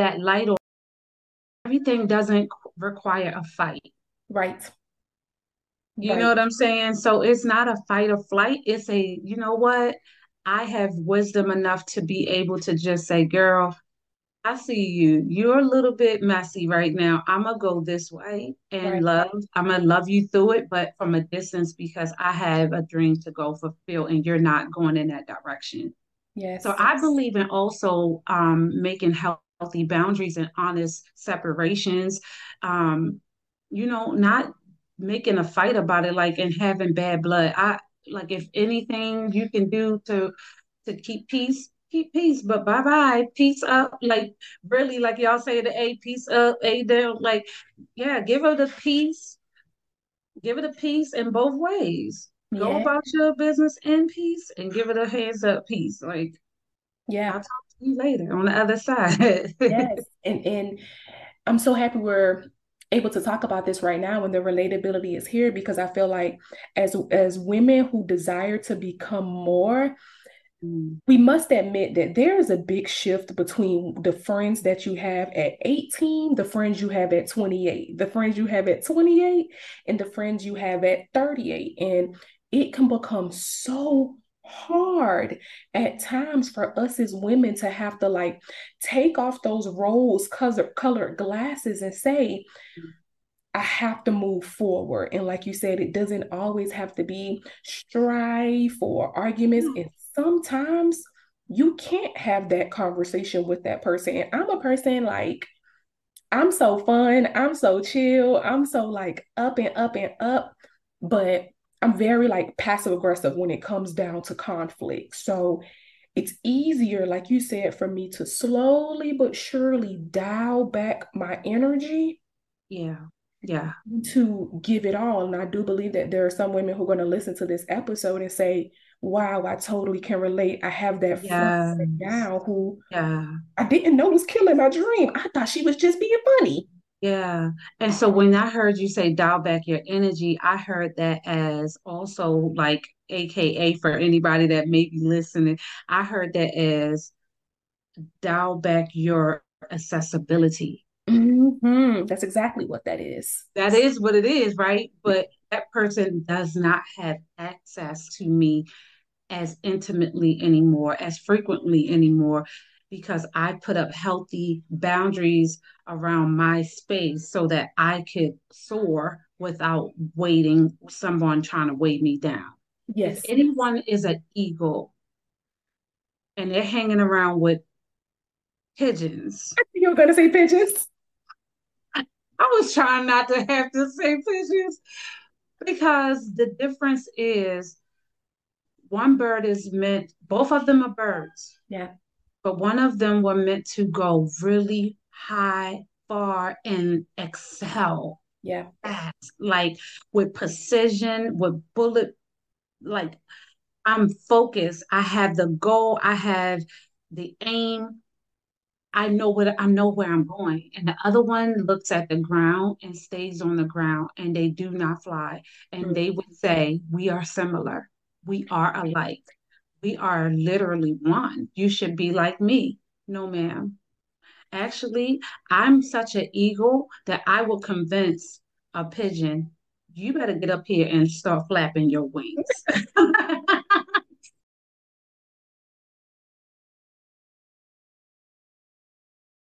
that light or everything doesn't require a fight. Right. You right. know what I'm saying? So it's not a fight or flight. It's a, you know what? I have wisdom enough to be able to just say, girl, I see you. You're a little bit messy right now. I'm gonna go this way and right. love. I'm gonna love you through it, but from a distance because I have a dream to go fulfill, and you're not going in that direction. Yes. So I believe in also um, making healthy boundaries and honest separations. Um, you know, not making a fight about it, like and having bad blood. I like if anything you can do to to keep peace keep peace, but bye bye, peace up. Like really, like y'all say the A peace up, A-town. Like, yeah, give her the peace, give it a peace in both ways. Yeah. Go about your business in peace and give it a hands up peace. Like, yeah, I'll talk to you later on the other side. yes, and and I'm so happy we're able to talk about this right now and the relatability is here because I feel like as as women who desire to become more mm. we must admit that there is a big shift between the friends that you have at 18, the friends you have at 28, the friends you have at 28, and the friends you have at 38. And it can become so hard at times for us as women to have to like take off those rose colored glasses and say, I have to move forward. And like you said, it doesn't always have to be strife or arguments. And sometimes you can't have that conversation with that person. And I'm a person like, I'm so fun, I'm so chill, I'm so like up and up and up, but I'm very like passive aggressive when it comes down to conflict. So it's easier, like you said, for me to slowly but surely dial back my energy. Yeah. Yeah. To give it all. And I do believe that there are some women who are going to listen to this episode and say, wow, I totally can relate. I have that yes. friend now who yeah. I didn't know was killing my dream. I thought she was just being funny. Yeah. And so when I heard you say dial back your energy, I heard that as also like AKA for anybody that may be listening, I heard that as dial back your accessibility. Mm-hmm. That's exactly what that is. That is what it is, right? But that person does not have access to me as intimately anymore, as frequently anymore, because I put up healthy boundaries around my space so that I could soar without waiting someone trying to weigh me down. Yes. If anyone is an eagle and they're hanging around with pigeons. You were gonna say pigeons. I was trying not to have to say pigeons because the difference is one bird is meant, both of them are birds. Yeah. But one of them were meant to go really high, far, and excel. Yeah. Fast, like with precision, with bullet, like I'm focused. I have the goal, I have the aim. I know what I know where I'm going. And the other one looks at the ground and stays on the ground and they do not fly. And mm-hmm. they would say, We are similar we are alike. We are literally one. You should be like me. No, ma'am. Actually, I'm such an eagle that I will convince a pigeon, you better get up here and start flapping your wings.